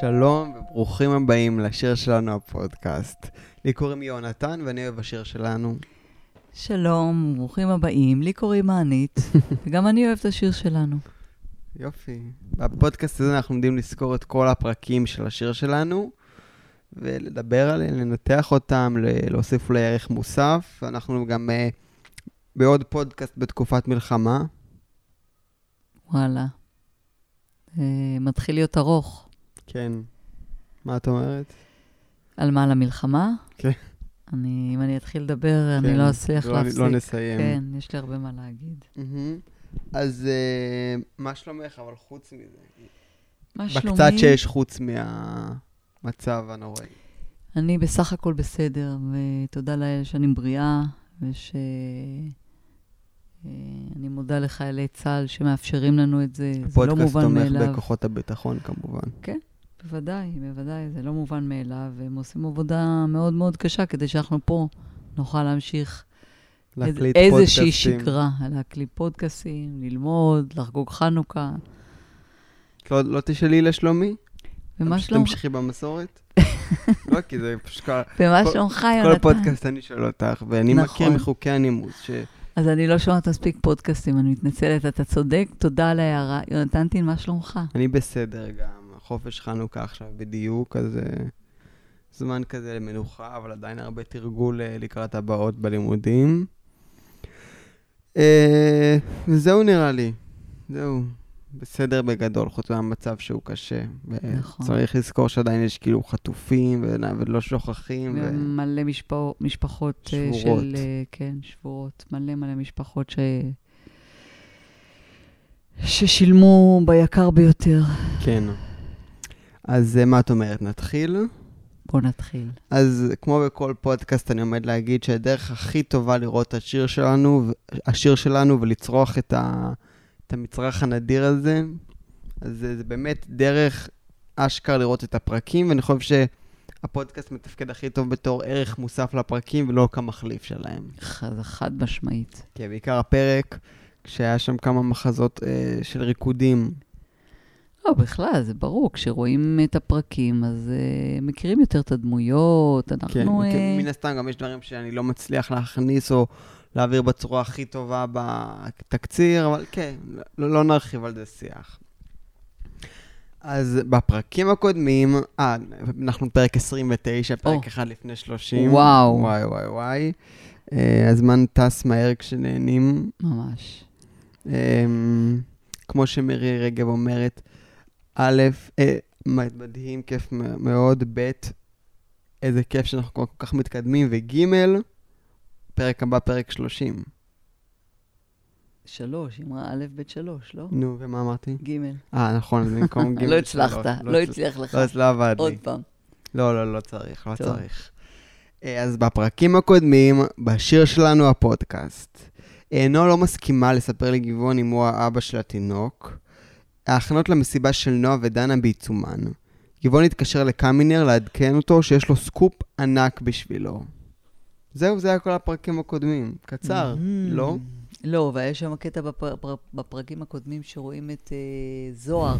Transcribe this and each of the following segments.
שלום וברוכים הבאים לשיר שלנו הפודקאסט. לי קוראים יונתן ואני אוהב השיר שלנו. שלום, ברוכים הבאים, לי קוראים מענית, וגם אני אוהבת את השיר שלנו. יופי. בפודקאסט הזה אנחנו עומדים לזכור את כל הפרקים של השיר שלנו, ולדבר עליהם, לנתח אותם, להוסיף אולי ערך מוסף. אנחנו גם uh, בעוד פודקאסט בתקופת מלחמה. וואלה. אה, מתחיל להיות ארוך. כן. מה את אומרת? על מה, על המלחמה? כן. אני, אם אני אתחיל לדבר, כן, אני לא אצליח לא- להפסיק. לא נסיים. כן, יש לי הרבה מה להגיד. מהמם. אז uh, מה שלומך, אבל חוץ מזה? מה שלומי? בקצת שיש חוץ מהמצב הנוראי. אני בסך הכל בסדר, ותודה לאל שאני בריאה, וש... אה, אני מודה לחיילי צה"ל שמאפשרים לנו את זה, זה לא הפודקאסט מובן תומך מאליו. בכוחות הביטחון כמובן. בוודאי, בוודאי, זה לא מובן מאליו, והם עושים עבודה מאוד מאוד קשה כדי שאנחנו פה נוכל להמשיך להקליט איזושהי פודקאסטים. שגרה, להקליט פודקאסים, ללמוד, לחגוג חנוכה. לא, לא תשאלי לשלומי? ומה שלומך? תמשיכי במסורת? לא, כי זה פשוט כל, ומה כל- שלומך, כל יונתן? פודקאסט אני שואל אותך, ואני נכון. מכיר מחוקי הנימוס, ש... אז אני לא שומעת מספיק פודקאסטים, אני מתנצלת, אתה צודק, תודה על ההערה. יונתנטין, מה שלומך? אני בסדר גם, חופש חנוכה עכשיו בדיוק, אז אה, זמן כזה למנוחה, אבל עדיין הרבה תרגול אה, לקראת הבאות בלימודים. אה, וזהו נראה לי, זהו. בסדר בגדול, חוץ מהמצב שהוא קשה. נכון. צריך לזכור שעדיין יש כאילו חטופים ולא שוכחים. ומלא משפח- משפחות שבורות. של... כן, שבורות. מלא מלא משפחות ש... ששילמו ביקר ביותר. כן. אז אה, מה את אומרת, נתחיל? בואו נתחיל. אז כמו בכל פודקאסט, אני עומד להגיד שהדרך הכי טובה לראות את השיר שלנו, השיר שלנו ולצרוך את, ה, את המצרך הנדיר הזה, אז זה, זה באמת דרך אשכרה לראות את הפרקים, ואני חושב שהפודקאסט מתפקד הכי טוב בתור ערך מוסף לפרקים ולא כמחליף שלהם. ח- זה חד משמעית. כי בעיקר הפרק, כשהיה שם כמה מחזות אה, של ריקודים, לא, בכלל, זה ברור. כשרואים את הפרקים, אז uh, מכירים יותר את הדמויות. אנחנו... כן, אה, מן הסתם גם יש דברים שאני לא מצליח להכניס או להעביר בצורה הכי טובה בתקציר, אבל כן, לא, לא נרחיב על זה שיח. אז בפרקים הקודמים, אה, אנחנו פרק 29, פרק או. אחד לפני 30. וואו. וואי, וואי, וואי. אה, הזמן טס מהר כשנהנים. ממש. אמ, כמו שמירי רגב אומרת, א', אה, מדהים, כיף מאוד, ב', איזה כיף שאנחנו כל כך מתקדמים, וג', פרק הבא, פרק 30. שלוש, אמרה א', ב', שלוש, לא? נו, ומה אמרתי? ג'. אה, נכון, אז במקום ג' לא הצלחת. לא הצ- הצליח לך. לא, לא עבד עוד לי. פעם. לא, לא, לא צריך, לא. צריך. אה, אז בפרקים הקודמים, בשיר שלנו, הפודקאסט, אה, נועה לא מסכימה לספר לגבעון אם הוא האבא של התינוק. ההכנות למסיבה של נועה ודנה בעיצומן. גבעון התקשר לקמינר לעדכן אותו שיש לו סקופ ענק בשבילו. זהו, זה היה כל הפרקים הקודמים. קצר, Mm. לא? לא, והיה שם קטע בפר, פר, בפרקים הקודמים שרואים את אה, זוהר.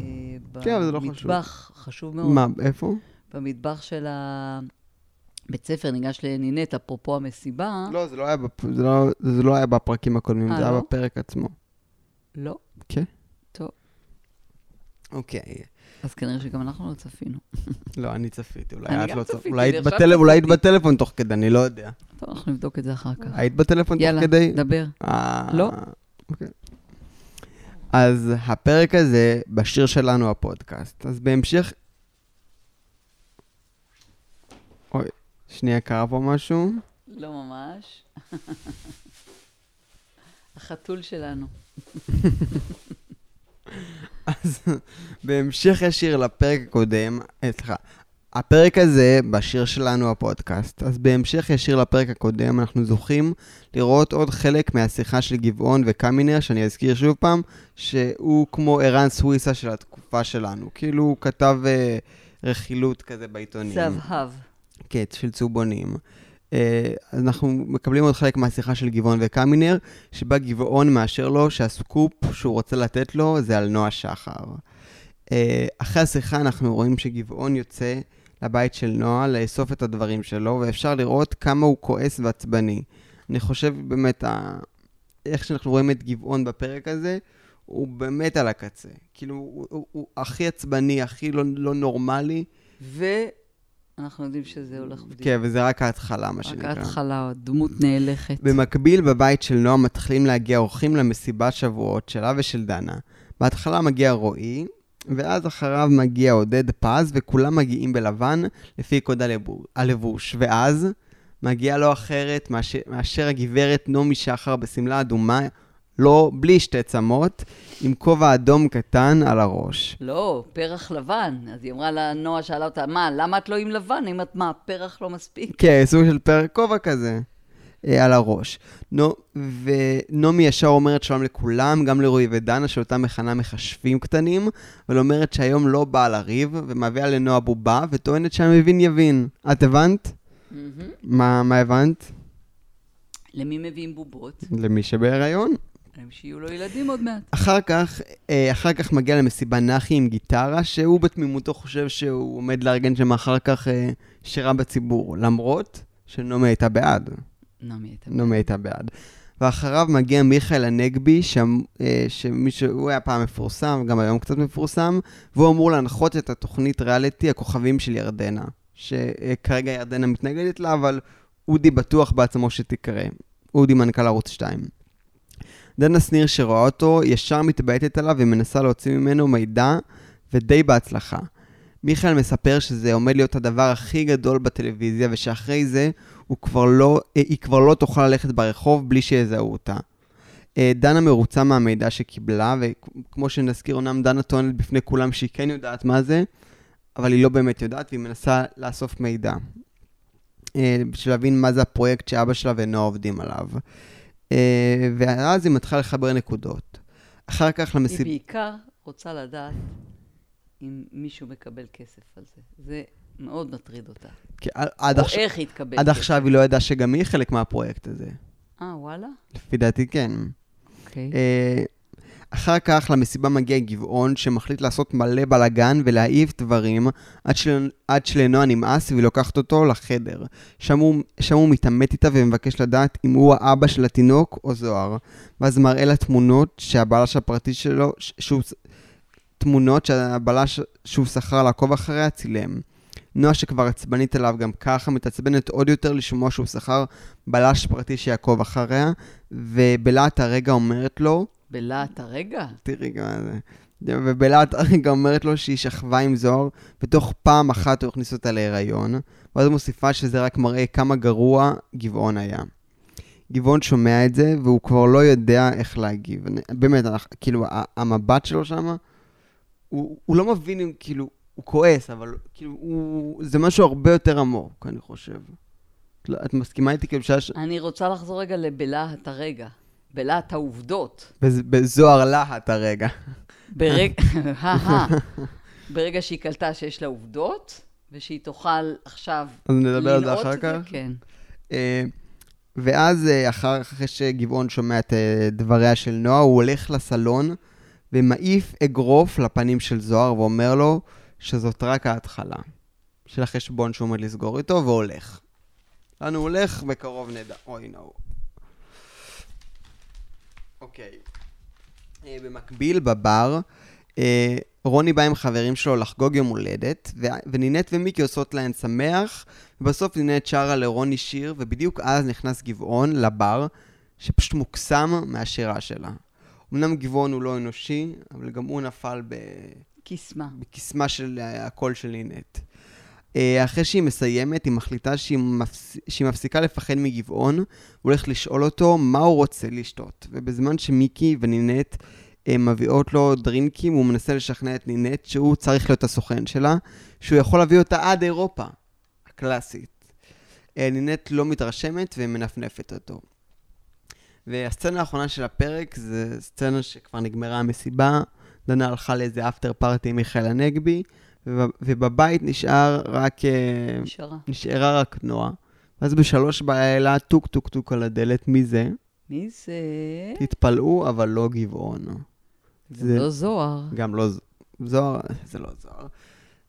אה, כן, אבל זה לא חשוב. במטבח, חשוב מאוד. מה, איפה? במטבח של הבית ספר, ניגש לנינט, אפרופו המסיבה. לא, זה לא היה, בפ... זה לא, זה לא היה בפרקים הקודמים, אה, זה היה לא? בפרק עצמו. לא. כן. טוב, אוקיי. אז כנראה שגם אנחנו לא צפינו. לא, אני צפיתי, אולי את לא צפית. אולי היית. בטלפון תוך כדי, אני לא יודע. טוב, אנחנו נבדוק את זה אחר כך. היית בטלפון תוך יאללה, כדי? דבר. אה, לא. אוקיי. אז הפרק הזה בשיר שלנו, הפודקאסט. אז בהמשך... אוי, שנייה, קרה פה משהו? לא ממש. החתול שלנו. אז בהמשך ישיר לפרק הקודם, אה, סליחה, הפרק הזה בשיר שלנו הפודקאסט, אז בהמשך ישיר לפרק הקודם אנחנו זוכים לראות עוד חלק מהשיחה של גבעון וקמינר, שאני אזכיר שוב פעם, שהוא כמו ערן סוויסה של התקופה שלנו, כאילו הוא כתב אה, רכילות כזה בעיתונים. זהב. כן, של צהובונים. אה, אנחנו מקבלים עוד חלק מהשיחה של גבעון וקמינר, שבה גבעון מאשר לו שהסקופ שהוא רוצה לתת לו זה על נועה שחר. אה, אחרי השיחה אנחנו רואים שגבעון יוצא לבית של נועה לאסוף את הדברים שלו, ואפשר לראות כמה הוא כועס ועצבני. אני חושב באמת, ה... איך שאנחנו רואים את גבעון בפרק הזה, הוא באמת על הקצה. כאילו, הוא, הוא, הוא הכי עצבני, הכי לא, לא נורמלי. ואנחנו יודעים שזה הולך בדיוק. כן, וזה רק ההתחלה, מה רק שנקרא. ההתחלה, דמות נאלכת. במקביל, בבית של נועה מתחילים להגיע אורחים למסיבת שבועות שלה ושל דנה. בהתחלה מגיע רועי, ואז אחריו מגיע עודד פז, וכולם מגיעים בלבן לפי קוד הלבו- הלבוש. ואז מגיעה לא אחרת מאשר, מאשר הגברת נעמי שחר בשמלה אדומה, לא, בלי שתי צמות, עם כובע אדום קטן על הראש. לא, פרח לבן. אז היא אמרה לה, נועה שאלה אותה, מה, למה את לא עם לבן? אם את מה, פרח לא מספיק? כן, סוג של פרק כובע כזה. אה, על הראש. נו, ונעמי ישר אומרת שלום לכולם, גם לרועי ודנה, שאותה מכנה מכשפים קטנים, אבל אומרת שהיום לא באה לריב, ומביאה לנועה בובה, וטוענת שהמבין יבין. את הבנת? מהמם. מה, מה הבנת? למי מביאים בובות? למי שבהיריון. הם שיהיו לו ילדים עוד מעט. אחר כך, אה, אחר כך מגיע למסיבה נחי עם גיטרה, שהוא בתמימותו חושב שהוא עומד לארגן שם אחר כך אה, שירה בציבור, למרות שנעמי הייתה בעד. נעמי הייתה... נעמי הייתה בעד. ואחריו מגיע מיכאל הנגבי, אה, שמישהו, הוא היה פעם מפורסם, גם היום קצת מפורסם, והוא אמור להנחות את התוכנית ריאליטי הכוכבים של ירדנה, שכרגע ירדנה מתנגדת לה, אבל אודי בטוח בעצמו שתיקרא. אודי מנכ"ל ערוץ 2. דנה שניר שרואה אותו, ישר מתבעטת עליו ומנסה להוציא ממנו מידע, ודי בהצלחה. מיכאל מספר שזה עומד להיות הדבר הכי גדול בטלוויזיה, ושאחרי זה כבר לא, אה, היא כבר לא תוכל ללכת ברחוב בלי שיזהו אותה. אה, דנה מרוצה מהמידע שקיבלה, וכמו שנזכיר, אומנם דנה טוענת בפני כולם שהיא כן יודעת מה זה, אבל היא לא באמת יודעת, והיא מנסה לאסוף מידע. אה, בשביל להבין מה זה הפרויקט שאבא שלה ונועה עובדים עליו. אה, ואז היא מתחילה לחבר נקודות. אחר כך היא למסיב... בעיקר רוצה לדעת אם מישהו מקבל כסף על זה. זה מאוד מטריד אותה. כי עד- עד או עכשיו- איך יתקבל עד כסף. עכשיו היא לא ידעה שגם היא חלק מהפרויקט הזה. אה, וואלה? לפי דעתי כן. אוקיי. אה, אחר כך למסיבה מגיע גבעון שמחליט לעשות מלא בלאגן ולהעיף דברים עד, של... עד שלנועה נמאס והיא לוקחת אותו לחדר. שם הוא, שם הוא מתעמת איתה ומבקש לדעת אם הוא האבא של התינוק או זוהר. ואז מראה לה תמונות שהבלש הפרטי שלו, שהוא... תמונות שהבלש שהוא שכר לעקוב אחריה צילם. נועה שכבר עצבנית עליו גם ככה מתעצבנת עוד יותר לשמוע שהוא שכר בלש פרטי שיעקוב אחריה, ובלהט הרגע אומרת לו, בלהט הרגע? תראי גם זה. ובלהט הרגע אומרת לו שהיא שכבה עם זוהר, ותוך פעם אחת הוא הכניס אותה להיריון, ואז מוסיפה שזה רק מראה כמה גרוע גבעון היה. גבעון שומע את זה, והוא כבר לא יודע איך להגיב. באמת, כאילו, המבט שלו שם, הוא, הוא לא מבין אם, כאילו, הוא כועס, אבל כאילו, הוא, זה משהו הרבה יותר עמוק, אני חושב. את לא- מסכימה איתי כאילו שיש... אני רוצה לחזור רגע לבלהט הרגע. בלהט העובדות. בז- בזוהר להט הרגע. ברגע... ברגע שהיא קלטה שיש לה עובדות, ושהיא תוכל עכשיו אז נדבר על זה לנעוט אחר את כך. כן. אה, ואז אה, אחר, אחרי שגבעון שומע את אה, דבריה של נועה, הוא הולך לסלון ומעיף אגרוף לפנים של זוהר ואומר לו שזאת רק ההתחלה של החשבון שהוא עומד לסגור איתו, והולך. הוא הולך? בקרוב נדע. אוי, הוא. אוקיי. אה, במקביל, בבר, אה, רוני בא עם חברים שלו לחגוג יום הולדת, ו- ונינת ומיקי עושות להן שמח, ובסוף נינת שרה לרוני שיר, ובדיוק אז נכנס גבעון לבר, שפשוט מוקסם מהשירה שלה. אמנם גבעון הוא לא אנושי, אבל גם הוא נפל ב... קיסמה. בקסמה של אה, הקול של נינת. אה, אחרי שהיא מסיימת, היא מחליטה שהיא, מפס... שהיא מפסיקה לפחד מגבעון, הוא הולך לשאול אותו מה הוא רוצה לשתות. ובזמן שמיקי ונינת אה, מביאות לו דרינקים, הוא מנסה לשכנע את נינת שהוא צריך להיות הסוכן שלה, שהוא יכול להביא אותה עד אירופה, הקלאסית. אה, נינת לא מתרשמת ומנפנפת אותו. והסצנה האחרונה של הפרק זה סצנה שכבר נגמרה המסיבה, דנה הלכה לאיזה אפטר פארטי עם מיכאל הנגבי, ובבית נשאר רק, אה, נשארה. נשארה רק נועה. ואז בשלוש בלילה, טוק טוק טוק על הדלת, מי זה? מי זה? תתפלאו, אבל לא גבעון. זה לא זוהר. גם לא, זוהר, זה לא זוהר,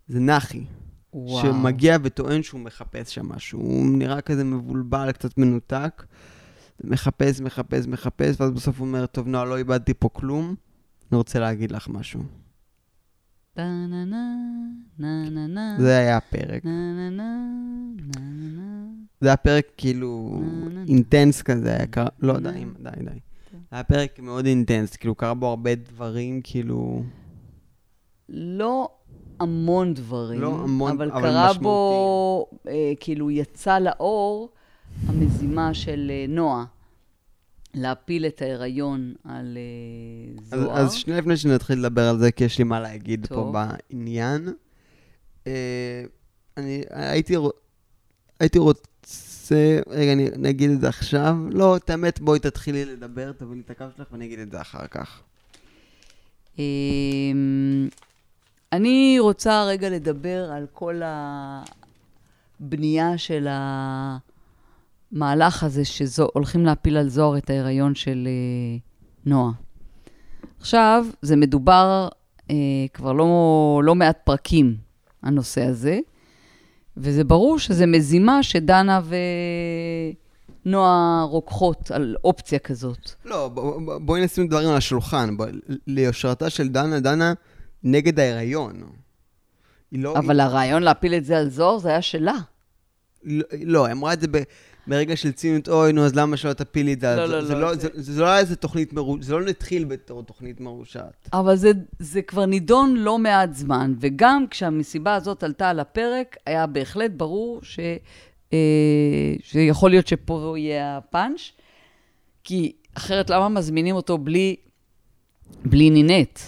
זה נחי. וואו. שמגיע וטוען שהוא מחפש שם משהו. הוא נראה כזה מבולבל, קצת מנותק. מחפש, מחפש, מחפש, ואז בסוף הוא אומר, טוב, נועה, לא איבדתי פה כלום, אני רוצה להגיד לך משהו. זה היה הפרק. זה היה פרק כאילו. אינטנס כזה, לא, די. די, די. היה פרק מאוד אינטנס, כאילו קרה בו הרבה דברים, כאילו... לא המון דברים, לא המון, אבל, אבל קרה בו, אה, כאילו יצא לאור המזימה של אה, נועה, להפיל את ההיריון על אז, זוהר. אז שנייה לפני שנתחיל לדבר על זה, כי יש לי מה להגיד טוב. פה בעניין. אה, אני הייתי, הייתי רוצה, רגע, אני, אני אגיד את זה עכשיו. לא, את האמת, בואי תתחילי לדבר, תביאי לי את הקו שלך ואני אגיד את זה אחר כך. אמ, אני רוצה רגע לדבר על כל הבנייה של המהלך הזה שהולכים להפיל על זוהר את ההיריון של אה, נועה. עכשיו, זה מדובר אה, כבר לא, לא מעט פרקים, הנושא הזה, וזה ברור שזה מזימה שדנה ונועה רוקחות על אופציה כזאת. לא, ב, ב, בואי נשים דברים על השולחן. בוא, ליושרתה של דנה, דנה נגד ההיריון. היא לא... אבל הרעיון להפיל את זה על זוהר, זה היה שלה. לא, לא, היא אמרה את זה ב... ברגע של ציניות, אוי, נו, אז למה שלא תפילי את זה? לא, זה, לא, זה, לא, לא, זה- זה, זה לא היה איזה תוכנית מרושעת, זה לא התחיל בתור תוכנית מרושעת. אבל זה, זה כבר נידון לא מעט זמן, וגם כשהמסיבה הזאת עלתה על הפרק, היה בהחלט ברור ש, אה, שיכול להיות שפה יהיה הפאנץ', כי אחרת למה מזמינים אותו בלי, בלי נינט?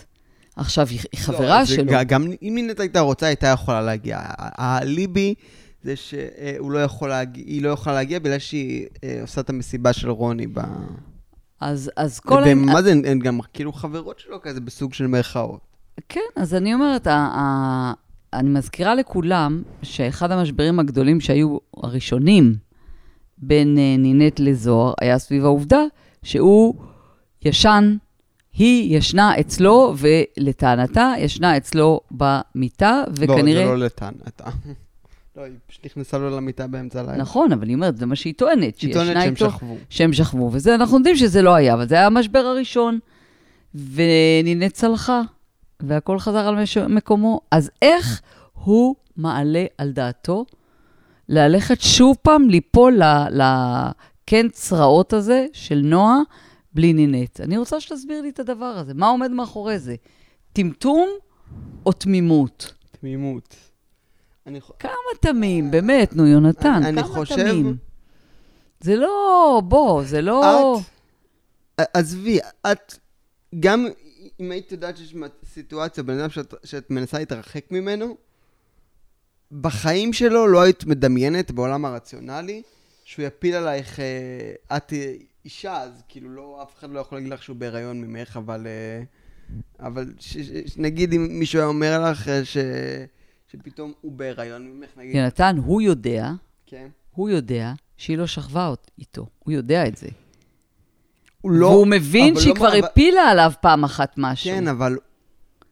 עכשיו, היא, היא חברה לא, שלו. גם אם נינת הייתה רוצה, הייתה יכולה להגיע. ה- האליבי זה שהוא לא יכול להגיע, לא יכולה להגיע בגלל שהיא אה, עושה את המסיבה של רוני ב... אז, אז כל... ומה זה, הן גם כאילו חברות שלו כזה בסוג של מירכאות. כן, אז אני אומרת, ה- ה- אני מזכירה לכולם שאחד המשברים הגדולים שהיו הראשונים בין אה, נינט לזוהר היה סביב העובדה שהוא ישן, היא ישנה אצלו, ולטענתה ישנה אצלו במיטה, וכנראה... לא, זה לא לטענתה. לא, היא פשוט נכנסה לו למיטה באמצע הלילה. נכון, אבל היא אומרת, זה מה שהיא טוענת, היא טוענת שהם איתו, שכבו. שהם שכבו, וזה, אנחנו יודעים שזה לא היה, אבל זה היה המשבר הראשון. ונינט צלחה, והכל חזר על מש... מקומו. אז איך הוא מעלה על דעתו ללכת שוב פעם ליפול לקן צרעות הזה של נועה בלי נינט? אני רוצה שתסביר לי את הדבר הזה. מה עומד מאחורי זה? טמטום או תמימות? תמימות. אני כמה תמים, באמת, נו, יונתן, אני- כמה חושב- תמים. זה לא, בוא, זה לא... את, עזבי, את, גם אם היית יודעת שיש סיטואציה, בן אדם שאת, שאת מנסה להתרחק ממנו, בחיים שלו לא היית מדמיינת בעולם הרציונלי שהוא יפיל עלייך, אה, את אישה, אז כאילו לא, אף אחד לא יכול להגיד לך שהוא בהיריון ממך, אבל, אה, אבל ש, ש, ש, נגיד אם מישהו היה אומר לך אה, ש, שפתאום הוא בהיריון ממך, נגיד, יונתן, הוא יודע, כן. הוא יודע שהיא לא שכבה איתו. הוא יודע את זה. הוא לא, והוא מבין שהיא לא כבר אבל- הפילה עליו פעם אחת משהו. כן, אבל...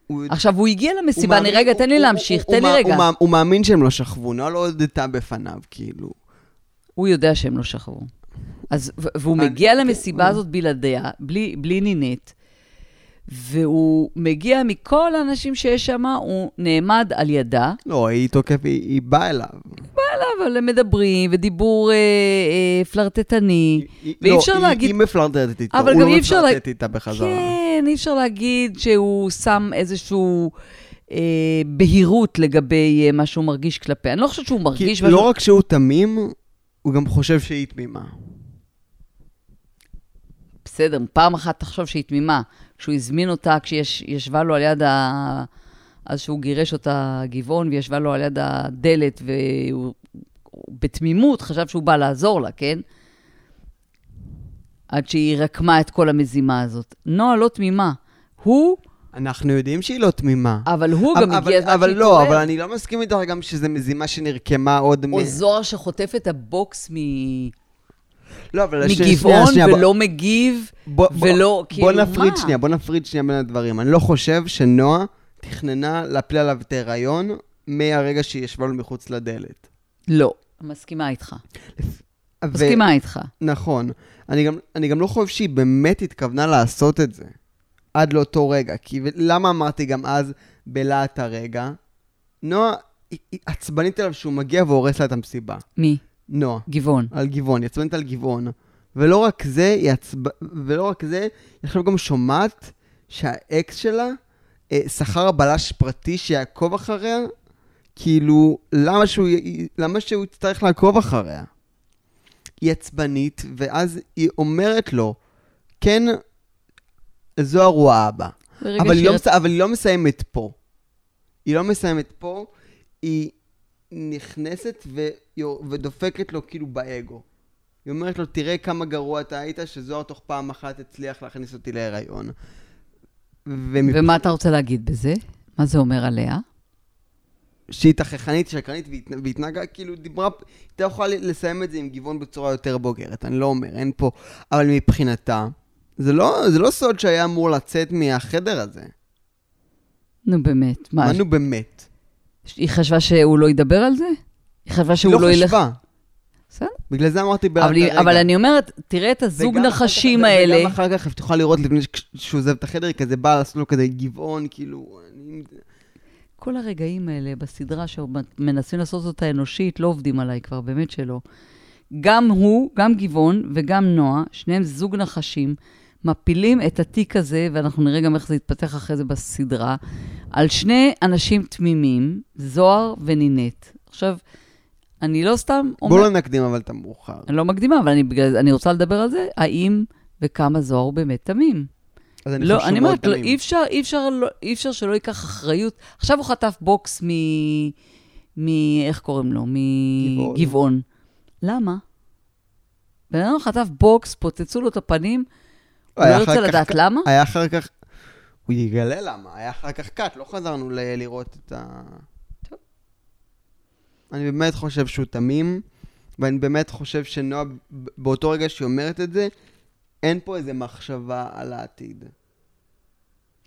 הוא עכשיו, הוא הגיע למסיבה, אני רגע, תן לי להמשיך, תן לי רגע. הוא מאמין- שהם לא שכבו, נועה לא הודתה בפניו, כאילו. הוא יודע שהם לא שכבו. אז, והוא מגיע כן, למסיבה הוא- הזאת בלעדיה, בלי, בלי נינט, והוא מגיע מכל האנשים שיש שם, הוא נעמד על ידה, לא, היא תוקף, היא היא באה אליו. אבל הם מדברים, ודיבור אה, אה, פלרטטני. ואי לא, אפשר היא- להגיד- היא מפלרטטת איתו, הוא לא אפשר לה- מפלרטט איתה בחזרה. כן, אי אפשר להגיד שהוא שם איזשהו אה, בהירות לגבי אה, מה שהוא מרגיש כלפיה. אני לא חושבת שהוא כי מרגיש לא משהו... רק שהוא תמים, הוא גם חושב שהיא תמימה. בסדר, פעם אחת תחשוב שהיא תמימה. כשהוא הזמין אותה, כשישבה לו על יד ה... אז שהוא גירש אותה גבעון, והיא ישבה לו על יד הדלת, והוא הוא בתמימות חשב שהוא בא לעזור לה, כן? עד שהיא רקמה את כל המזימה הזאת. נועה לא תמימה. הוא, אנחנו יודעים שהיא לא תמימה. אבל הוא גם אבל- הגיע הזמן אבל לא. אבל אני לא מסכים איתך גם שזו מזימה שנרקמה עוד מ... או זוהר שחוטף את הבוקס מ... לא, אבל מגבעון שנייה, בוא- ולא מגיב, בוא- בוא- ולא, בוא כאילו, נפריד מה? שנייה, בוא נפריד שנייה בין הדברים. אני לא חושב שנועה תכננה להפיל עליו את ההיריון מהרגע שהיא ישבה לו מחוץ לדלת. לא. מסכימה איתך. ו- מסכימה איתך. נכון. אני גם, אני גם לא חושב שהיא באמת התכוונה לעשות את זה. עד לאותו רגע. כי למה אמרתי גם אז בלהט הרגע? נועה היא, היא עצבנית עליו שהוא מגיע והורס לה את המסיבה. מי? נועה. גבעון. על גבעון, היא עצבנית על גבעון. ולא רק זה, היא עצב... ולא רק זה, היא עכשיו גם שומעת שהאקס שלה אה, שכר בלש פרטי שיעקוב אחריה, כאילו, למה שהוא, למה שהוא יצטרך לעקוב אחריה? היא עצבנית, ואז היא אומרת לו, כן, זוהר הוא האבא. ברגע אבל היא, שהיא לא. אבל היא לא מסיימת פה. היא לא מסיימת פה, היא נכנסת ויור... ודופקת לו כאילו באגו. היא אומרת לו, תראה כמה גרוע אתה היית, שזוהר תוך פעם אחת הצליח להכניס אותי להיריון. ומפ... ומה אתה רוצה להגיד בזה? מה זה אומר עליה? שהיא תככנית, שקרנית, והתנ- והתנהגה, כאילו, דיברה, הייתה יכולה לסיים את זה עם גבעון בצורה יותר בוגרת, אני לא אומר, אין פה, אבל מבחינתה, זה לא, זה לא סוד שהיה אמור לצאת מהחדר הזה. נו באמת, מה? מה נו באמת? היא חשבה שהוא לא ידבר על זה? היא חשבה היא שהוא לא לא ילך... חשבה. בסדר. בגלל זה אמרתי אבל, היא- הרגע. אבל אני אומרת, תראה את הזוג נחשים כך- האלה. וגם אחר כך תוכל לראות לפני שהוא עוזב את החדר, היא כזה באה לעשות לו כזה גבעון, כאילו... אני... כל הרגעים האלה בסדרה שמנסים לעשות אותה אנושית, לא עובדים עליי כבר, באמת שלא. גם הוא, גם גבעון וגם נועה, שניהם זוג נחשים, מפילים את התיק הזה, ואנחנו נראה גם איך זה יתפתח אחרי זה בסדרה, על שני אנשים תמימים, זוהר ונינט. עכשיו, אני לא סתם אומרת, לא נקדים אבל את המאוחר. אני לא מקדימה, אבל אני, בגלל, אני רוצה לדבר על זה, האם וכמה זוהר הוא באמת תמים. אז אני לא, חושב אני שהוא מאוד לא, תמים. אי אפשר, אי, אפשר, לא, אי אפשר שלא ייקח אחריות. עכשיו הוא חטף בוקס מ... מ... איך קוראים לו? גבעון. מגבעון. למה? בן אדם חטף בוקס, פוצצו לו את הפנים, לא ירצה כך לדעת למה? היה אחר כך... הוא יגלה למה, היה אחר כך קאט, לא חזרנו ל- לראות את ה... טוב. אני באמת חושב שהוא תמים, ואני באמת חושב שנועה, באותו רגע שהיא אומרת את זה, אין פה איזה מחשבה על העתיד.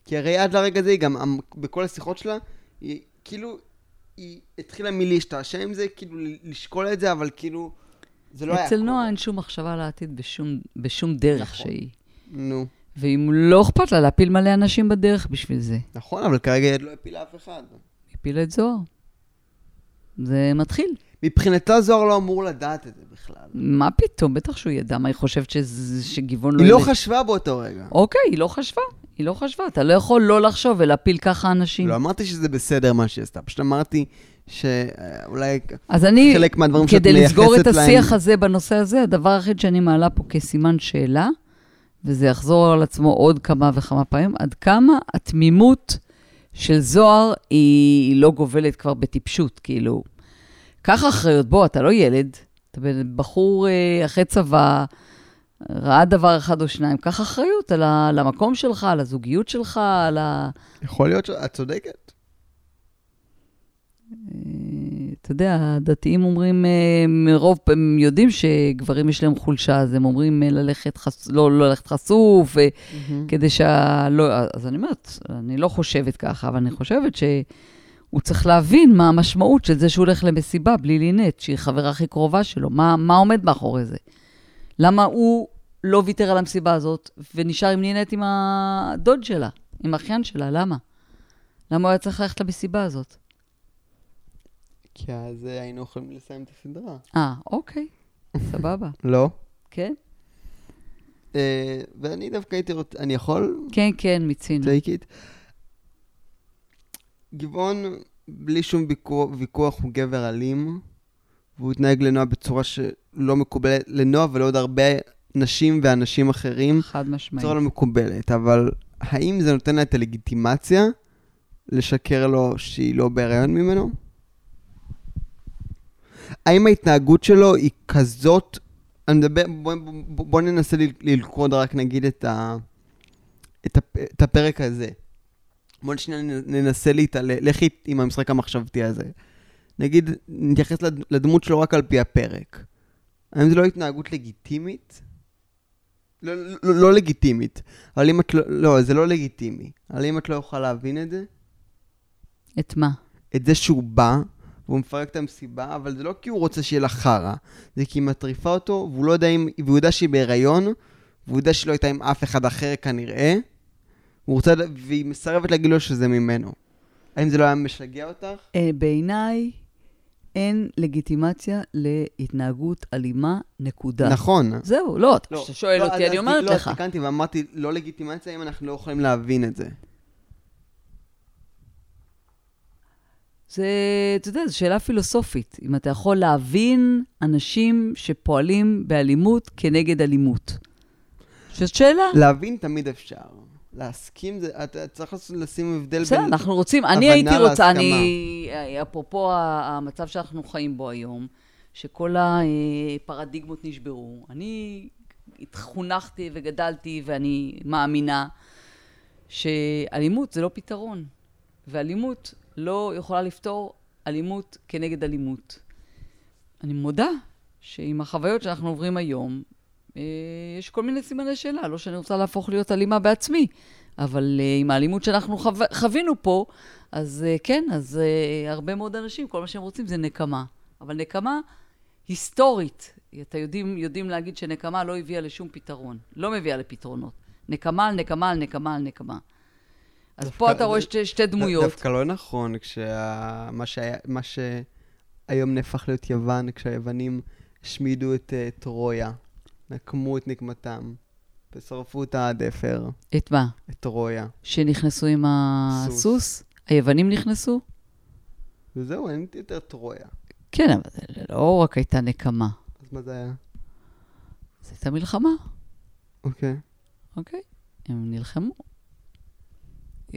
כי הרי עד לרגע הזה היא גם, אמ- בכל השיחות שלה, היא כאילו, היא התחילה מלהשתעשע עם זה, כאילו לשקול את זה, אבל כאילו, זה לא היה אצל. נועה אין שום מחשבה על העתיד בשום, בשום דרך נכון. שהיא. נו, ואם לא אכפת לה להפיל מלא אנשים בדרך בשביל זה, נכון, אבל כרגע היא לא הפילה אף אחד. היא הפילה את זוהר. זה מתחיל. מבחינתה זוהר לא אמור לדעת את זה בכלל. מה פתאום? בטח שהוא ידע מה היא חושבת שזה- שגבעון לא היא לא. חשבה באותו רגע. אוקיי, היא לא חשבה. היא לא חשבה. אתה לא יכול לא לחשוב ולהפיל ככה אנשים. לא אמרתי שזה בסדר מה שהיא עשתה, פשוט אמרתי שאולי אז אני, חלק מהדברים שאת כדי לסגור את מייחסת השיח להם- הזה בנושא הזה, הדבר היחיד שאני מעלה פה כסימן שאלה, וזה יחזור על עצמו עוד כמה וכמה פעמים, עד כמה התמימות של זוהר היא לא גובלת כבר בטיפשות, כאילו. קח אחריות, בוא, אתה לא ילד, אתה בחור אה, אחרי צבא, ראה דבר אחד או שניים, קח אחריות על, ה, על המקום שלך, על הזוגיות שלך, על ה... יכול להיות שאת צודקת. אתה יודע, הדתיים אומרים, אה, מרוב, הם יודעים שגברים יש להם חולשה, אז הם אומרים אה, ללכת, חס, לא, לא ללכת חשוף, אה, כדי שה... לא, אז אני אומרת, אני לא חושבת ככה, אבל אני חושבת שהוא צריך להבין מה המשמעות של זה שהוא הולך למסיבה בלי לינט, שהיא חברה הכי קרובה שלו. מה, מה עומד מאחורי זה? למה הוא לא ויתר על המסיבה הזאת ונשאר עם לינט עם הדוד שלה, עם האחיין שלה? למה? למה הוא היה צריך ללכת למסיבה הזאת? כי אז אה, היינו יכולים לסיים את הסדרה. אה, אוקיי, סבבה. לא? כן? אה, ואני דווקא הייתי רוצה, אני יכול? כן, כן, מיצינו. take it. גבעון, בלי שום ויכוח, ויכוח, הוא גבר אלים, והוא התנהג לנועה בצורה שלא מקובלת, לנועה ולעוד הרבה נשים ואנשים אחרים, חד משמעית. בצורה לא מקובלת, אבל האם זה נותן לה את הלגיטימציה לשקר לו שהיא לא בהיריון ממנו? האם ההתנהגות שלו היא כזאת, אני מדבר, בוא, בוא, בוא ננסה ללכוד רק נגיד את, ה, את, הפ, את הפרק הזה. בוא שנייה ננסה להתעלל, לכי עם המשחק המחשבתי הזה. נגיד, נתייחס לד- לדמות שלו רק על פי הפרק. האם זו לא התנהגות לגיטימית? לא, לא, לא לגיטימית, אבל אם את לא, לא, זה לא לגיטימי. אבל אם את לא יכולה להבין את זה, את מה? את זה שהוא בא, והוא מפרק את המסיבה, אבל זה לא כי הוא רוצה שיהיה לה חרא, זה כי היא מטריפה אותו, והוא לא יודע אם, והוא יודע שהיא בהיריון, והוא יודע שהיא לא הייתה עם אף אחד אחר כנראה, הוא רוצה, והיא מסרבת להגיד לו שזה ממנו. האם זה לא היה משגע אותך? אה, בעיניי אין לגיטימציה להתנהגות אלימה, נקודה. נכון. זהו, לא, כשאתה שואל לא, אותי, אז- אני אז- אומרת לא, לך. אז תיקנתי ואמרתי, לא לגיטימציה אם אנחנו לא יכולים להבין את זה. זה, אתה יודע, זו שאלה פילוסופית. אם אתה יכול להבין אנשים שפועלים באלימות כנגד אלימות. זאת שאלה. להבין תמיד אפשר. להסכים זה, אתה צריך לשים הבדל בסדר, בין... אנחנו רוצים, אני הבנה הייתי רוצה, להסכמה. אני, אפרופו ה- המצב שאנחנו חיים בו היום, שכל הפרדיגמות נשברו, אני חונכתי וגדלתי ואני מאמינה שאלימות זה לא פתרון, ואלימות לא יכולה לפתור אלימות כנגד אלימות. אני מודה שעם החוויות שאנחנו עוברים היום, אה, יש כל מיני סימני שאלה, לא שאני רוצה להפוך להיות אלימה בעצמי, אבל uh, עם האלימות שאנחנו חו... חווינו פה, אז uh, כן, אז הרבה מאוד אנשים, כל מה שהם רוצים זה נקמה. אבל נקמה היסטורית, אתם יודעים, יודעים להגיד שנקמה לא הביאה לשום פתרון, לא מביאה לפתרונות. נקמה על נקמה על נקמה על נקמה. אז פה אתה רואה שתי, שתי דמויות. דווקא לא נכון, כשמה שהיה, מה שהיום נהפך להיות יוון, כשהיוונים השמידו את אה, טרויה, נקמו את נקמתם, ושרפו את הדפר, את מה? את טרויה. שנכנסו עם סוס. הסוס? היוונים נכנסו? וזהו, אין יותר טרויה. כן, אבל זה לא רק הייתה נקמה, אז מה זה היה? זו הייתה מלחמה, אוקיי, אוקיי? הם נלחמו.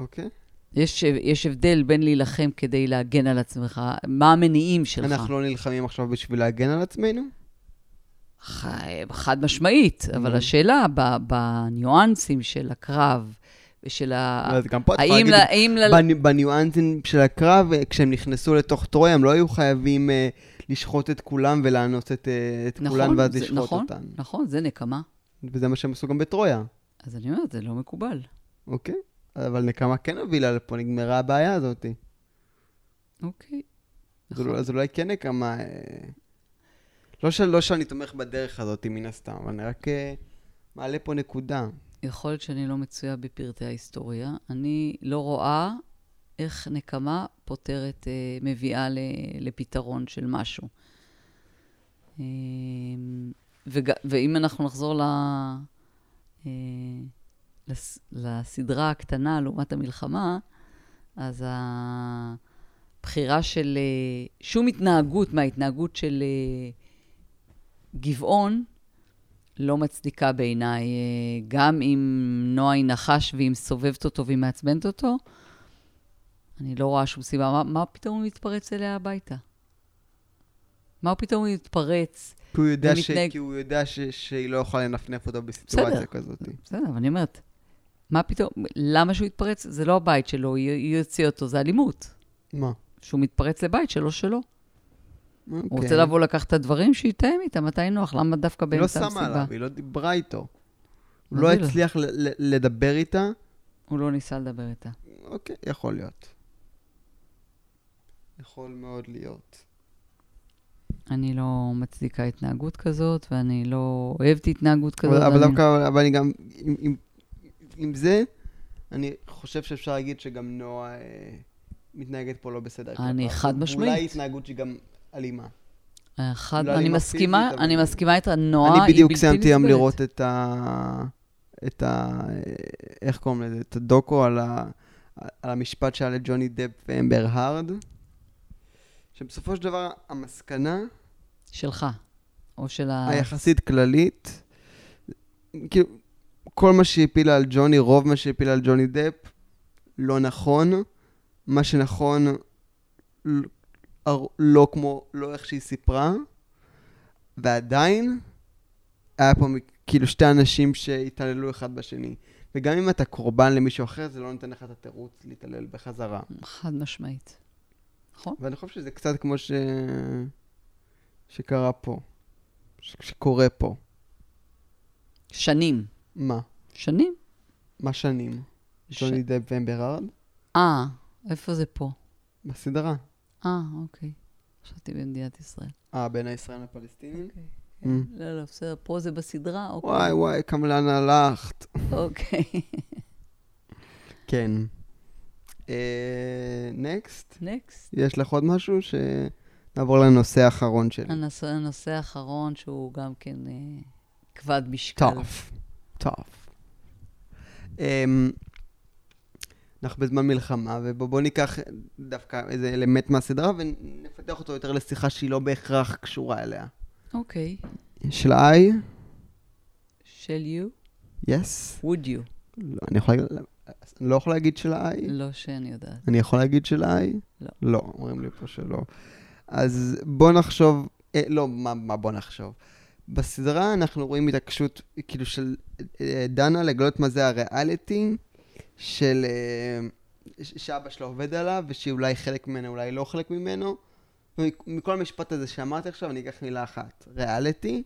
אוקיי. יש, יש הבדל בין להילחם כדי להגן על עצמך, מה המניעים שלך. אנחנו לא נלחמים עכשיו בשביל להגן על עצמנו? ח... חד משמעית, אבל נו. השאלה בניואנסים של הקרב ושל ה... אז גם פה את יכולה להגיד. בני- בניואנסים של הקרב, כשהם נכנסו לתוך טרויה, הם לא היו חייבים אה, לשחוט את כולם ולאנוס את, אה, את נכון, כולן ואז זה- לשחוט נכון. אותן. נכון, זה נקמה. וזה מה שהם עשו גם בטרויה, אז אני אומרת, זה לא מקובל. אוקיי? אבל נקמה כן הובילה לפה, נגמרה הבעיה הזאת. אוקיי. אז אולי- אז אולי כן נקמה... אה, לא, של, לא שאני תומך בדרך הזאת, מן הסתם, אבל אני רק אה, מעלה פה נקודה. יכול להיות שאני לא מצויה בפרטי ההיסטוריה. אני לא רואה איך נקמה פותרת, אה, מביאה לפתרון של משהו. וג, ואם אנחנו נחזור ל, לס, לסדרה הקטנה לעומת המלחמה, אז הבחירה של אה, שום התנהגות מההתנהגות של אה, גבעון, לא מצדיקה בעיניי, אה, גם אם נועה היא נחש והיא מסובבת אותו והיא מעצבנת אותו, אני לא רואה שום סיבה. מה, מה פתאום הוא מתפרץ אליה הביתה? מה פתאום הוא מתפרץ? כי הוא יודע, ש... ומתנהג- כי הוא יודע ש... שהיא לא יכולה לנפנף אותו בסיטואציה בסדר. כזאת. בסדר, אבל אני אומרת, מה פתאום, למה שהוא יתפרץ? זה לא הבית שלו, היא, יוציא אותו, זה אלימות. מה? שהוא מתפרץ לבית שלו שלו. אוקיי. הוא רוצה לבוא לקחת את הדברים, שיתאם איתם, מתי נוח? למה דווקא היא לא באמצע שמה המסיבה? עליו, היא לא דיברה איתו. הוא לא לא? הצליח לדבר איתה. הוא לא ניסה לדבר איתה. אוקיי, יכול להיות. יכול מאוד להיות. אני לא מצדיקה התנהגות כזאת, ואני לא אוהבת התנהגות כזאת. אבל, אבל אני- דווקא, אבל אני גם, עם, עם, עם זה, אני חושב שאפשר להגיד שגם נועה אה, מתנהגת פה לא בסדר. אני כלפיו. חד משמעית. ואולי התנהגות שהיא גם אלימה. אה, חד, לא אני מסכימה, פיזית, אני אבל- מסכימה איתך, נועה היא אני בדיוק בלתי סיימתי היום נסבלת. לראות את ה... את ה... איך קוראים לזה? את הדוקו על, ה... על המשפט שהיה לג'וני דפ ואמבר הארד. שבסופו של דבר המסקנה שלך, או של ה... היחסית כללית, כאילו, כל מה שהפילה על ג'וני, רוב מה שהפילה על ג'וני דפ, לא נכון. מה שנכון, ל- הר- לא כמו, לא איך שהיא סיפרה. ועדיין, היה פה כאילו שתי אנשים שהתעללו אחד בשני. וגם אם אתה קורבן למישהו אחר, זה לא נותן לך את התירוץ להתעלל בחזרה. חד משמעית. נכון? ואני חושב שזה קצת כמו ש... שקרה פה. ש... שקורה פה. שנים. מה? שנים? מה שנים? ש- ג'וני דפ ואמבר? אה, איפה זה פה? בסדרה. אה, אוקיי. חשבתי במדינת ישראל. אה, בין הישראלים לפלסטינים? אוקיי. Mm. לא, לא, בסדר, פה זה בסדרה, אוקיי. וואי וואי, כמה לאן הלכת. אוקיי. כן. נקסט? נקסט. יש לך עוד משהו? שנעבור לנושא האחרון שלי. הנושא, הנושא האחרון, שהוא גם כן אה, כבד משקל. טוב. טוב. אמ, אנחנו בזמן מלחמה, ובואו ניקח דווקא איזה אלמנט מהסדרה ונפתח אותו יותר לשיחה שהיא לא בהכרח קשורה אליה. אוקיי. של איי? של you? יס? would you? לא, אני יכול להגיד... אני לא יכול להגיד של איי? לא שאני יודעת. אני יכול להגיד של איי? לא. לא, אומרים לי פה שלא. אז בוא נחשוב, אה, לא, מה, מה בוא נחשוב? בסדרה אנחנו רואים התעקשות, כאילו, של אה, דנה לגלות מה זה הריאליטי, של אה, שאבא שלו עובד עליו, ושהיא אולי חלק ממנו, אולי לא חלק ממנו. ומכל המשפט הזה שאמרתי עכשיו, אני אקח מילה אחת, ריאליטי,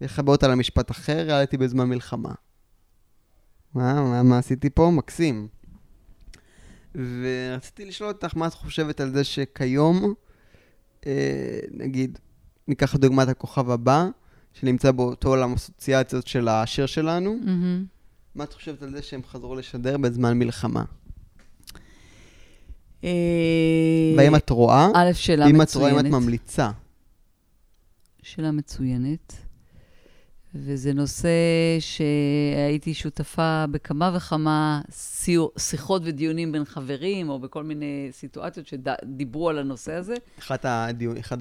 ואחבר אותה למשפט אחר, ריאליטי בזמן מלחמה. מה, מה, מה עשיתי פה? מקסים. ורציתי לשאול אותך מה את חושבת על זה שכיום, אה, נגיד, ניקח לדוגמת הכוכב הבא, שנמצא באותו עולם אסוציאציות של השיר שלנו, מהמם. מה את חושבת על זה שהם חזרו לשדר בזמן מלחמה? אה, והאם את רואה? א', שאלה ואם את רואה, אם את מצוינת. ממליצה? שאלה מצוינת. וזה נושא שהייתי שותפה בכמה וכמה שיחות ודיונים בין חברים, או בכל מיני סיטואציות שדיברו על הנושא הזה. אחד,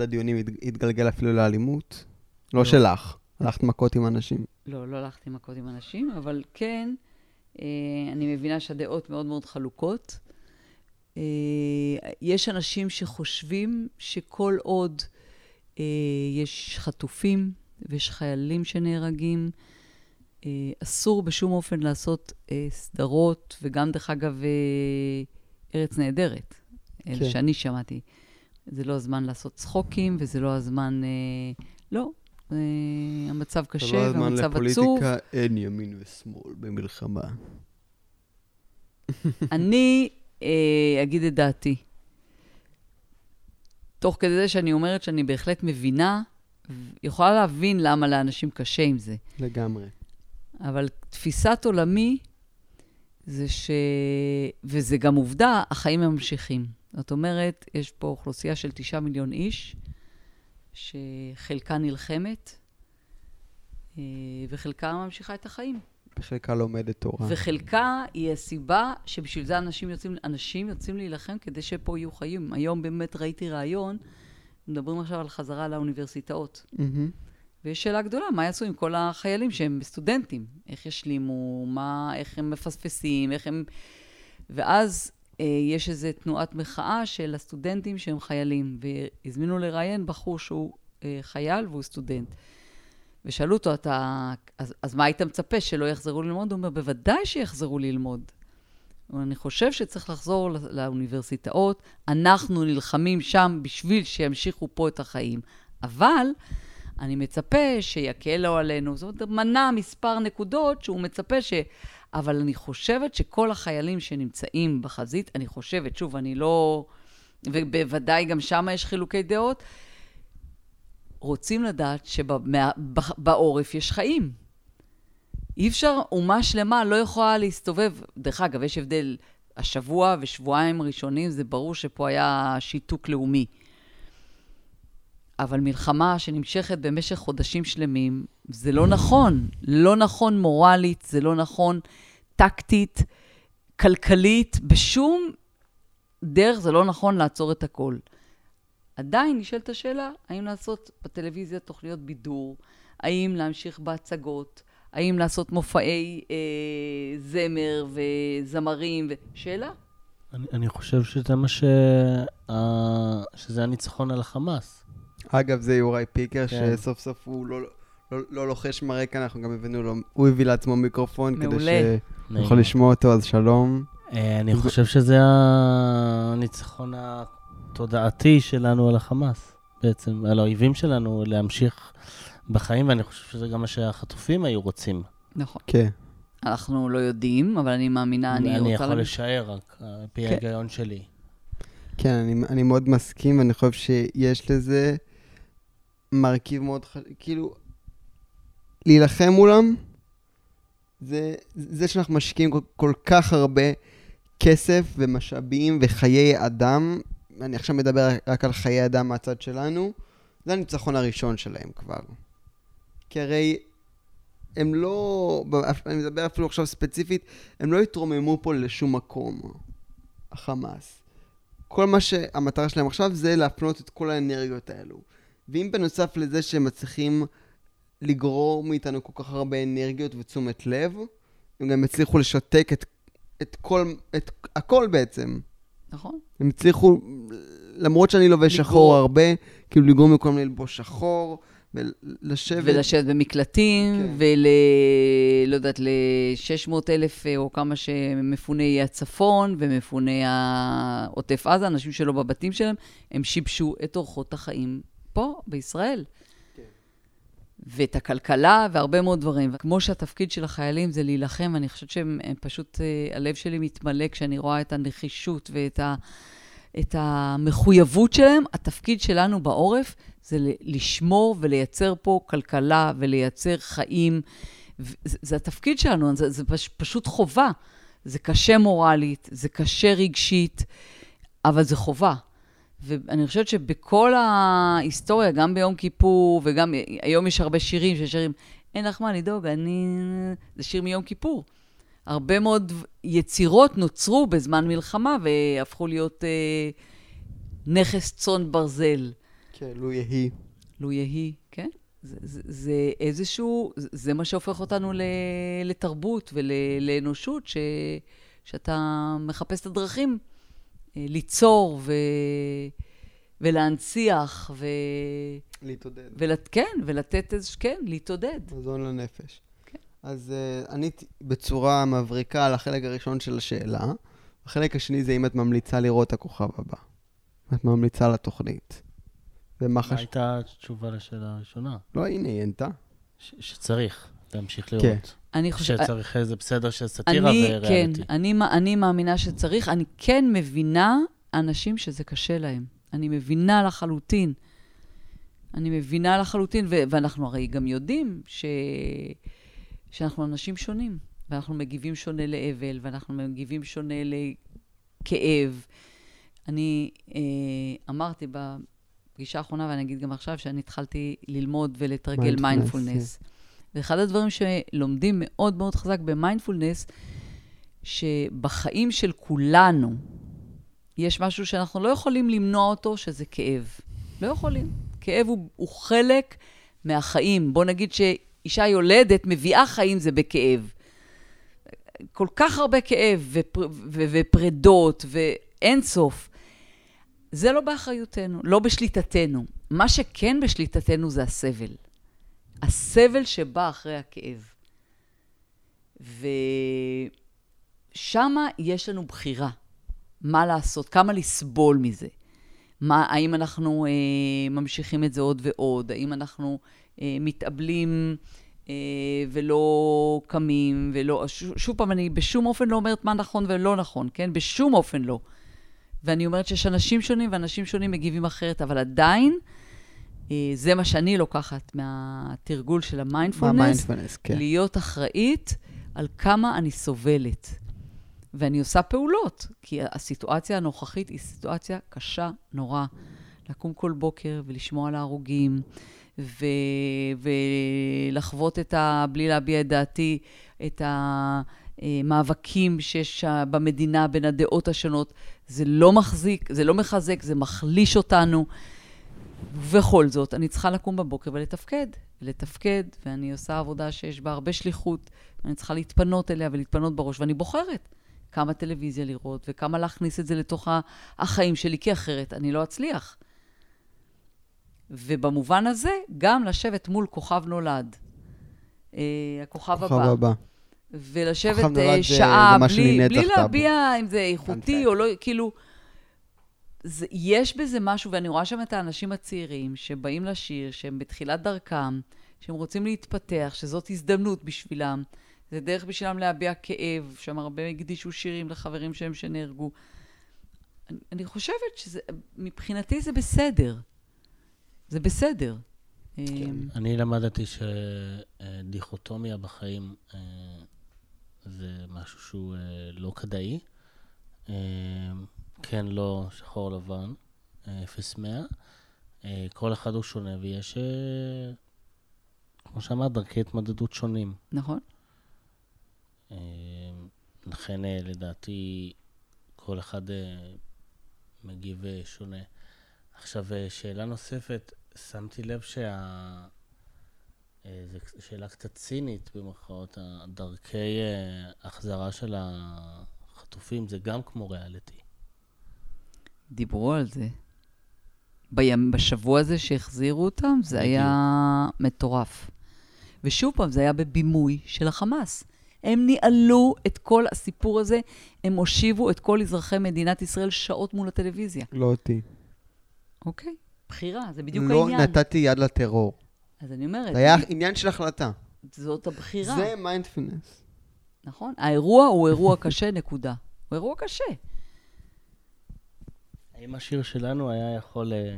הדיונים הת- התגלגל אפילו לאלימות? לא, לא. שלך. הלכת מכות עם אנשים. לא, לא הלכתי מכות עם אנשים, אבל כן, אה, אני מבינה שהדעות מאוד מאוד חלוקות. אה, יש אנשים שחושבים שכל עוד אה, יש חטופים ויש חיילים שנהרגים, אה, אסור בשום אופן לעשות אה, סדרות, וגם, דרך אגב, אה, ארץ נהדרת, אלה כן. שאני שמעתי. זה לא הזמן לעשות צחוקים, וזה לא הזמן... אה, לא, המצב קשה והמצב עצוב. אין ימין ושמאל במלחמה. אני אה, אגיד את דעתי. תוך כדי זה שאני אומרת שאני בהחלט מבינה, יכולה להבין למה לאנשים קשה עם זה. לגמרי. אבל תפיסת עולמי זה ש... וזה גם עובדה, החיים ממשיכים. זאת אומרת, יש פה אוכלוסייה של תשעה מיליון איש, שחלקה נלחמת, אה, וחלקה ממשיכה את החיים. בחלקה לומדת תורה. וחלקה היא הסיבה שבשביל זה אנשים יוצאים, אנשים יוצאים להילחם כדי שפה יהיו חיים. היום באמת ראיתי ראיון, מדברים עכשיו על חזרה לאוניברסיטאות. מהמם. ויש שאלה גדולה, מה יעשו עם כל החיילים שהם סטודנטים? איך ישלימו, מה, איך הם מפספסים, איך הם... ואז יש איזו תנועת מחאה של הסטודנטים שהם חיילים, והזמינו לראיין בחור שהוא אה, חייל והוא סטודנט. ושאלו אותו, אתה... אז, אז מה היית מצפה, שלא יחזרו ללמוד? הוא אומר, בוודאי שיחזרו ללמוד. אני חושב שצריך לחזור לא- לאוניברסיטאות, אנחנו נלחמים שם בשביל שימשיכו פה את החיים. אבל אני מצפה שיקלו עלינו, זאת אומרת, מנה מספר נקודות שהוא מצפה ש... אבל אני חושבת שכל החיילים שנמצאים בחזית, אני חושבת, שוב, אני לא... ובוודאי גם שם יש חילוקי דעות, רוצים לדעת שבעורף יש חיים. אי אפשר, אומה שלמה לא יכולה להסתובב. דרך אגב, יש הבדל, השבוע ושבועיים ראשונים, זה ברור שפה היה שיתוק לאומי. אבל מלחמה שנמשכת במשך חודשים שלמים, זה לא נכון. לא נכון מורלית, זה לא נכון טקטית, כלכלית, בשום דרך זה לא נכון לעצור את הכל. עדיין נשאלת השאלה, האם לעשות בטלוויזיה תוכניות בידור, האם להמשיך בהצגות, האם לעשות מופעי אה, זמר וזמרים, ו... שאלה. אני, אני חושב שזה מה ש... אה, שזה הניצחון על החמאס. אגב, זה יוראי פיקר, כן. שסוף סוף הוא לא, לא, לא לוחש מהרקע, אנחנו גם הבאנו לו, הוא הביא לעצמו מיקרופון, כדי מעולה. יכול לשמוע אותו, אז שלום. אה, אני חושב שזה הניצחון התודעתי שלנו על החמאס, בעצם, על האויבים שלנו, להמשיך בחיים, ואני חושב שזה גם מה שהחטופים היו רוצים. נכון. כן. אנחנו לא יודעים, אבל אני מאמינה, אני, אני רוצה... יכול להאמין- לשער רק, על פי כן. ההיגיון שלי. כן, אני, אני מאוד מסכים, ואני חושב שיש לזה מרכיב מאוד חשוב, כאילו, להילחם מולם, זה, זה שאנחנו משקיעים כל, כל כך הרבה כסף ומשאבים וחיי אדם, אני עכשיו מדבר רק על חיי אדם מהצד שלנו, זה הניצחון הראשון שלהם כבר. כי הרי הם לא, אני מדבר אפילו עכשיו ספציפית, הם לא התרוממו פה לשום מקום, החמאס. כל מה שהמטרה שלהם עכשיו זה להפנות את כל האנרגיות האלו. ואם בנוסף לזה שהם מצליחים לגרור מאיתנו כל כך הרבה אנרגיות ותשומת לב, הם גם הצליחו לשתק את, את כל, את הכל בעצם. נכון. הם הצליחו, למרות שאני לובש לגרור. שחור הרבה, כאילו לגרום לכולם ללבוש שחור, ולשבת. ולשבת במקלטים, כן. ול... לא יודעת, ל-600 אלף אה, או כמה שמפוני הצפון ומפוני העוטף עזה, אנשים שלא בבתים שלהם, הם שיבשו את אורחות החיים פה, בישראל. ואת הכלכלה והרבה מאוד דברים. כמו שהתפקיד של החיילים זה להילחם, אני חושבת שהם הם פשוט, אה, הלב שלי מתמלא כשאני רואה את הנחישות ואת ה, את המחויבות שלהם. התפקיד שלנו בעורף זה לשמור ולייצר פה כלכלה ולייצר חיים. זה, זה התפקיד שלנו, זה, זה פש, פשוט חובה. זה קשה מורלית, זה קשה רגשית, אבל זה חובה. ואני חושבת שבכל ההיסטוריה, גם ביום כיפור, וגם היום יש הרבה שירים ששרים, אין לך מה לדאוג, אני... זה שיר מיום כיפור. הרבה מאוד יצירות נוצרו בזמן מלחמה והפכו להיות אה, נכס צאן ברזל. כן, לו יהי. לו יהי, כן? זה, זה, זה איזשהו, זה, מה שהופך אותנו ל, לתרבות ולאנושות, ש, שאתה מחפש את הדרכים ליצור ו, ולהנציח, ו, להתעודד. ולת, כן, ולתת איזה, כן, להתעודד. מזון לנפש. כן. אז uh, עניתי בצורה מבריקה על החלק הראשון של השאלה. החלק השני זה אם את ממליצה לראות את הכוכב הבא. את ממליצה לתוכנית. ומה מה חשוב? הייתה התשובה לשאלה הראשונה? לא, הנה, היא ענתה. ש- שצריך להמשיך כן. אני חושבת... שצריך, זה בסדר של סאטירה אני, כן, וריאליטי. אני, אני מאמינה שצריך. אני כן מבינה אנשים שזה קשה להם. אני מבינה לחלוטין. אני מבינה לחלוטין, ו- ואנחנו הרי גם יודעים ש... שאנחנו אנשים שונים, ואנחנו מגיבים שונה לאבל, ואנחנו מגיבים שונה לכאב. אני אה, אמרתי בפגישה האחרונה, ואני אגיד גם עכשיו, שאני התחלתי ללמוד ולתרגל Mindfulness, מיינדפולנס. ואחד הדברים שלומדים מאוד מאוד חזק במיינדפולנס, שבחיים של כולנו יש משהו שאנחנו לא יכולים למנוע אותו, שזה כאב. לא יכולים. כאב הוא, הוא חלק מהחיים. בוא נגיד שאישה יולדת מביאה חיים זה בכאב. כל כך הרבה כאב ופר, ו, ופרדות ואין סוף. זה לא באחריותנו, לא בשליטתנו. מה שכן בשליטתנו זה הסבל. הסבל שבא אחרי הכאב. ושמה יש לנו בחירה. מה לעשות, כמה לסבול מזה. מה, האם אנחנו אה, ממשיכים את זה עוד ועוד? האם אנחנו אה, מתאבלים אה, ולא קמים ולא... ש, שוב פעם, אני בשום אופן לא אומרת מה נכון ולא נכון, כן? בשום אופן לא. ואני אומרת שיש אנשים שונים ואנשים שונים מגיבים אחרת, אבל עדיין, זה מה שאני לוקחת מהתרגול של המיינדפולנס, כן. להיות אחראית על כמה אני סובלת. ואני עושה פעולות, כי הסיטואציה הנוכחית היא סיטואציה קשה נורא. לקום כל בוקר ולשמוע על ההרוגים, ו... ולחוות את ה... בלי להביע את דעתי, את המאבקים שיש במדינה בין הדעות השונות. זה לא מחזיק, זה לא מחזק, זה מחליש אותנו. ובכל זאת, אני צריכה לקום בבוקר ולתפקד. לתפקד, ואני עושה עבודה שיש בה הרבה שליחות, ואני צריכה להתפנות אליה ולהתפנות בראש, ואני בוחרת כמה טלוויזיה לראות וכמה להכניס את זה לתוך החיים שלי, כי אחרת אני לא אצליח. ובמובן הזה, גם לשבת מול כוכב נולד, אה, הכוכב כוכב הבא, הבא. ולשבת אה, זה- שעה בלי, בלי. להביע אם זה איכותי. או לא, כאילו, זה, יש בזה משהו, ואני רואה שם את האנשים הצעירים שבאים לשיר, שהם בתחילת דרכם, שהם רוצים להתפתח, שזאת הזדמנות בשבילם. זה דרך בשבילם להביע כאב, שם הרבה הקדישו שירים לחברים שלהם שנהרגו. אני, אני חושבת שזה, מבחינתי זה בסדר. זה בסדר. אמ, אני למדתי שדיכוטומיה בחיים אה, זה משהו שהוא אה, לא כדאי. כן, לא, שחור לבן, אה, אפס מאה. אה, כל אחד הוא שונה, ויש, אה, כמו שאמרת, דרכי התמודדות שונים. נכון? אה, לכן, לדעתי, כל אחד מגיב שונה. עכשיו, שאלה נוספת, שמתי לב שה... זו שאלה קצת צינית במרכאות, דרכי החזרה של החטופים זה גם כמו ריאליטי. דיברו על זה. בימ, בשבוע הזה שהחזירו אותם, זה בדיוק. היה מטורף. ושוב פעם, זה היה בבימוי של החמאס. הם ניהלו את כל הסיפור הזה, הם הושיבו את כל אזרחי מדינת ישראל שעות מול הטלוויזיה. לא אותי. אוקיי, בחירה, זה בדיוק לא העניין. נתתי יד לטרור. אז אני אומרת, זה היה עניין של החלטה. זאת הבחירה. זה מיינדפולנס. נכון? האירוע הוא אירוע קשה, נקודה. הוא אירוע קשה. האם השיר שלנו היה יכול... אה,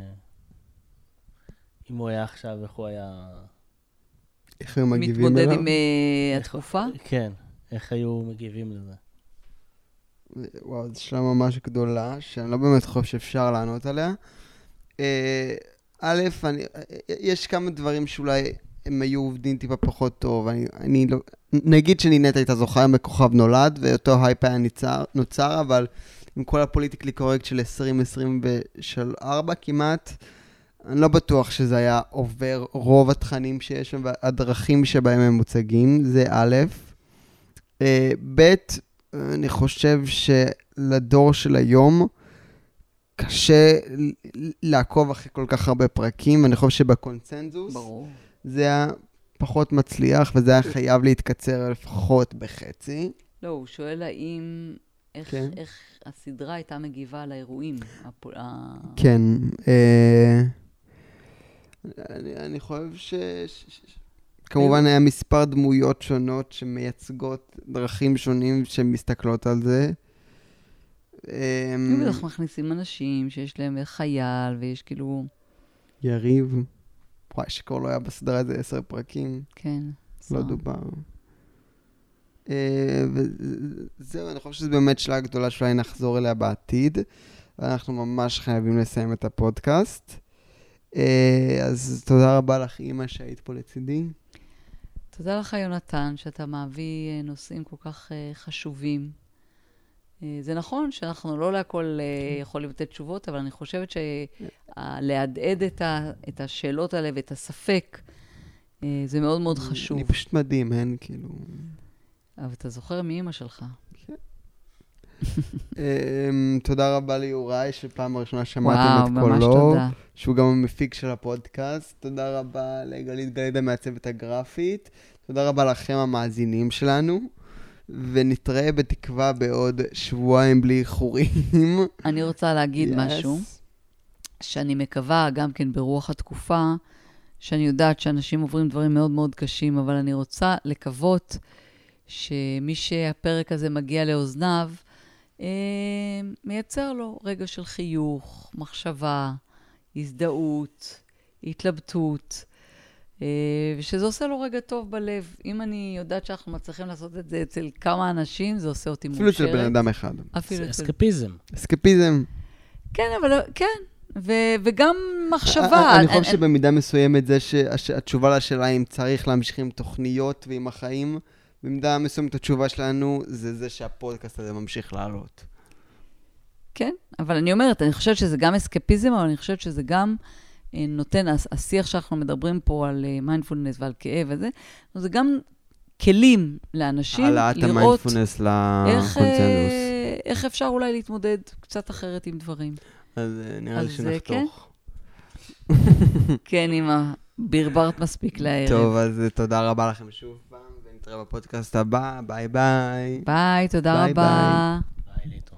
אם הוא היה עכשיו, איך הוא היה... איך הם מגיבים מתמודד אליו? עם אה, התקופה? כן, איך היו מגיבים לזה? וואו, זו שאלה ממש גדולה, שאני לא באמת חושב שאפשר לענות עליה. אה, א', אני, יש כמה דברים שאולי הם היו עובדים טיפה פחות טוב. אני, אני לא... נגיד שנינט הייתה זוכה היום בכוכב נולד, ואותו הייפ היה ניצר, נוצר, אבל עם כל ה politically correct של 2024 כמעט, אני לא בטוח שזה היה עובר רוב התכנים שיש שם והדרכים שבהם הם מוצגים, זה א'. אה, ב', אני חושב שלדור של היום קשה לעקוב אחרי כל כך הרבה פרקים, ואני חושב שבקונצנזוס ברור. זה היה פחות מצליח, וזה היה חייב להתקצר לפחות בחצי. לא, הוא שואל האם... איך, כן. איך הסדרה הייתה מגיבה לאירועים. הפול... ה... כן. אה, אני, אני חושב ש... ש... ש... כמובן היה מספר דמויות שונות שמייצגות דרכים שונים שמסתכלות על זה. אה, הם בטח מכניסים אנשים שיש להם חייל, ויש כאילו... יריב, וואי, שכבר לא היה בסדרה איזה עשר פרקים, כן. לא. דובר. אה, וזהו, אני חושב שזו באמת שאלה גדולה שאולי נחזור אליה בעתיד, ואנחנו ממש חייבים לסיים את הפודקאסט. אה, אז תודה רבה לך, אימא, שהיית פה לצידי. תודה לך, יונתן, שאתה מביא אה, נושאים כל כך חשובים. זה נכון שאנחנו לא להכל אה, יכולים לתת תשובות, אבל אני חושבת שלהדהד את, ה- את השאלות האלה ואת הספק, זה מאוד מאוד חשוב. אני פשוט מדהים, אין כאילו... אבל אתה זוכר מאימא שלך. אמ, תודה רבה ליוראי, שפעם הראשונה שמעתם וואו, את ממש קולו, תודה. שהוא גם המפיק של הפודקאסט. תודה רבה לגלית גלידה מהצוות הגרפית. תודה רבה לכם המאזינים שלנו, ונתראה בתקווה בעוד שבועיים בלי איחורים. אני רוצה להגיד Yes. משהו, שאני מקווה, גם כן ברוח התקופה, שאני יודעת שאנשים עוברים דברים מאוד מאוד קשים, אבל אני רוצה לקוות שמי שהפרק הזה מגיע לאוזניו, אה, מייצר לו רגע של חיוך, מחשבה, הזדהות, התלבטות, אה, ושזה עושה לו רגע טוב בלב. אם אני יודעת שאנחנו מצליחים לעשות את זה אצל כמה אנשים, זה עושה אותי מאושרת. אפילו אצל בן אדם אחד. אפילו אצל... אסקפיזם. אסקפיזם. כן, אבל לא- כן, ו- וגם מחשבה. אה, אני חושב שבמידה מסוימת זה שהתשובה לשאלה אם צריך להמשיך עם תוכניות ועם החיים, במידה מסוימת התשובה שלנו זה זה שהפודקאסט הזה ממשיך לעלות. כן, אבל אני אומרת, אני חושבת שזה גם אסקפיזם, אבל אני חושבת שזה גם אה, נותן, השיח שאנחנו מדברים פה על מיינדפולנס ועל כאב וזה, זה גם כלים לאנשים העלאת לראות המיינדפולנס איך, לקונצנזוס. אה, איך אפשר אולי להתמודד קצת אחרת עם דברים. אז אה, נראה לי אה, כן. שנחתוך. כן, אמא, ברברת מספיק לערב. טוב, אז אה, תודה רבה לכם שוב פעם, נתראה בפודקאסט הבא, bye bye. bye, תודה ביי, רבה. bye, bye.